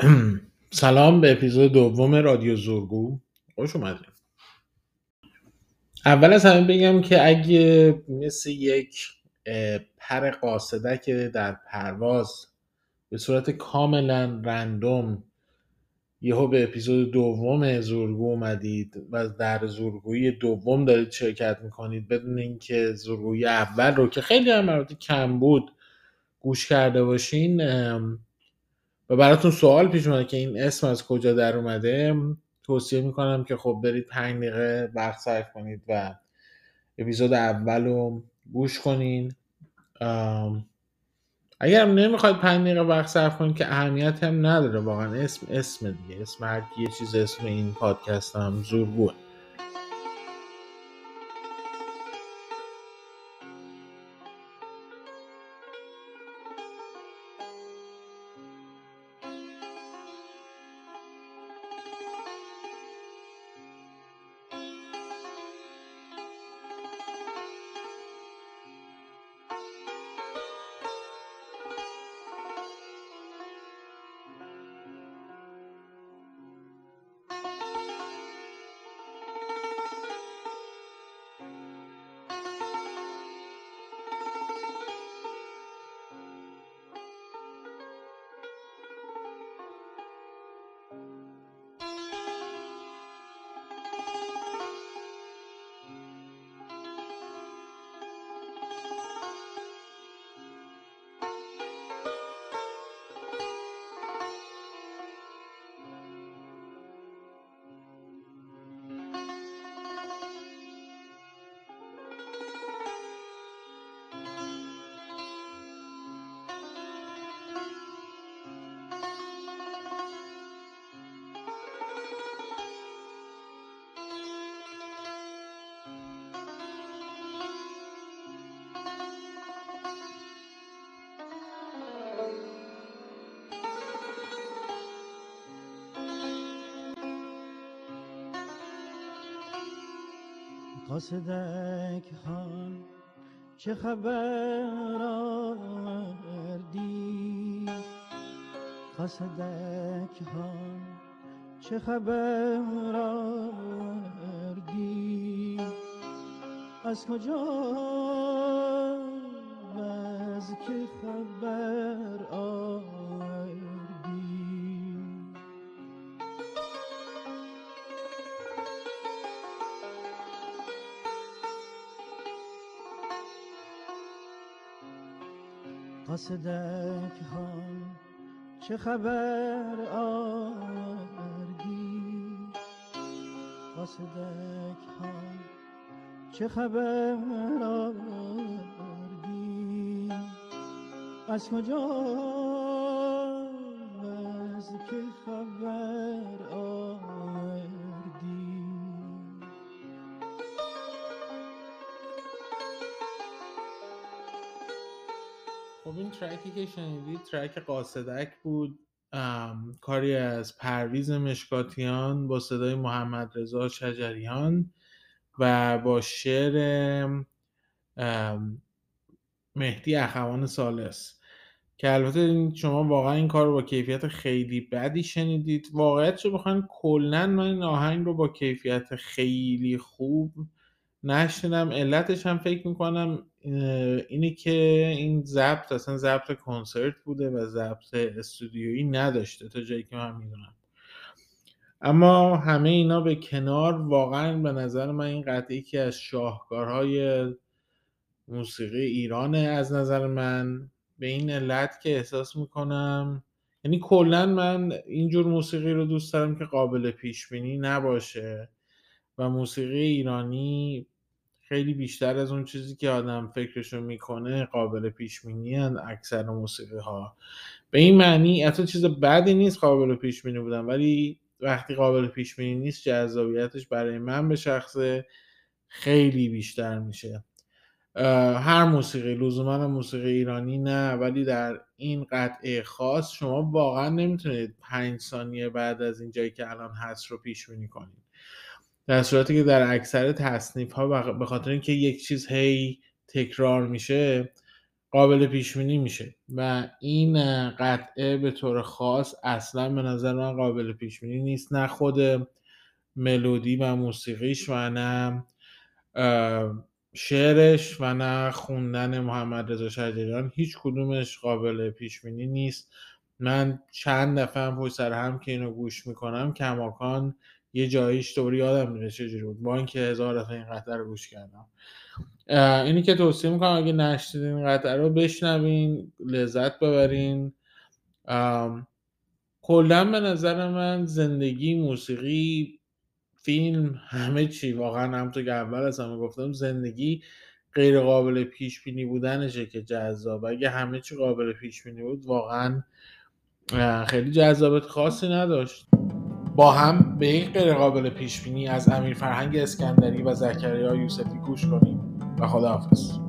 سلام به اپیزود دوم رادیو زورگو خوش اومدید اول از همه بگم که اگه مثل یک پر قاصدک در پرواز به صورت کاملا رندوم یهو به اپیزود دوم زورگو اومدید و در زورگویی دوم دارید شرکت می‌کنید بدون اینکه زورگویی اول رو که خیلی هم کم بود گوش کرده باشین و براتون سوال پیش اومده که این اسم از کجا در اومده توصیه می‌کنم که خب برید پنج دقیقه وقت صرف کنید و اپیزود اول رو گوش کنین. اگر نمی‌خواید پنج دقیقه وقت صرف کنید که اهمیت هم نداره واقعا اسم اسم دیگه اسم هر یه چیز اسم این پادکست هم زورگوه قاصدک خان چه خبر آوردی؟ قاصدک خان چه خبر آوردی؟ از کجا؟ از که خبر قاصدک ها چه خبر آوردی قاصدک ها چه خبر آوردی از کجا از که خب این ترکی که شنیدید ترک قاصدک بود. کاری از پرویز مشکاتیان با صدای محمد رضا شجریان و با شعر مهدی اخوان سالس. که البته شما واقعا این کار رو با کیفیت خیلی بدی شنیدید. واقعیت رو بخواین کلا من این آهنگ رو با کیفیت خیلی خوب نشنیدم علتش هم فکر می‌کنم اینه که این ضبط اصلا ضبط کنسرت بوده و ضبط استودیویی نداشته تا جایی که من می‌دونم. اما همه اینا به کنار واقعا به نظر من این قطعه یکی از شاهکارهای موسیقی ایرانه از نظر من. به این علت که احساس می‌کنم یعنی کلا من اینجور موسیقی رو دوست دارم که قابل پیش بینی نباشه. و موسیقی ایرانی خیلی بیشتر از اون چیزی که آدم فکرشو می‌کنه قابل پیش بینی اکثر موسیقی ها به این معنی حتی چیز بدی نیست قابل پیش بینی بودن ولی وقتی قابل پیش بینی نیست جذابیتش برای من به شخصه خیلی بیشتر میشه. هر موسیقی لزوما موسیقی ایرانی نه ولی در این قطعه خاص شما واقعا نمی‌تونید پنج ثانیه بعد از این جایی که الان هست رو پیش بینی کنید. در صورتی که در اکثر تصنیف ها به خاطر اینکه یک چیز هی تکرار میشه قابل پیش بینی میشه و این قطعه به طور خاص اصلا به نظر من قابل پیش بینی نیست. نه خود ملودی و موسیقیش و نه شعرش و نه خوندن محمد رضا شجریان. هیچ کدومش قابل پیش بینی نیست. من چند دفعه هم سر هم که اینو گوش می‌کنم کماکان یه جاییش دوباره یادم میره چجوری بود. با اینکه هزار دفعه این قطعه رو گوش کردم. اینی که توصیه می‌کنم اگه نشنیدین این قطعه رو بشنوین لذت ببرین. کلا به نظر من زندگی موسیقی فیلم همه چی. واقعا همونطور که اول از همه گفتم زندگی غیر قابل پیش بینی بودنشه که جذاب. اگه همه چی قابل پیش بینی بود واقعا خیلی جذابیت خاصی نداشت. با هم به یک پیش بینی از امیر فرهنگ اسکندری و زکریا یوسفی گوش کنیم و خداحافظ.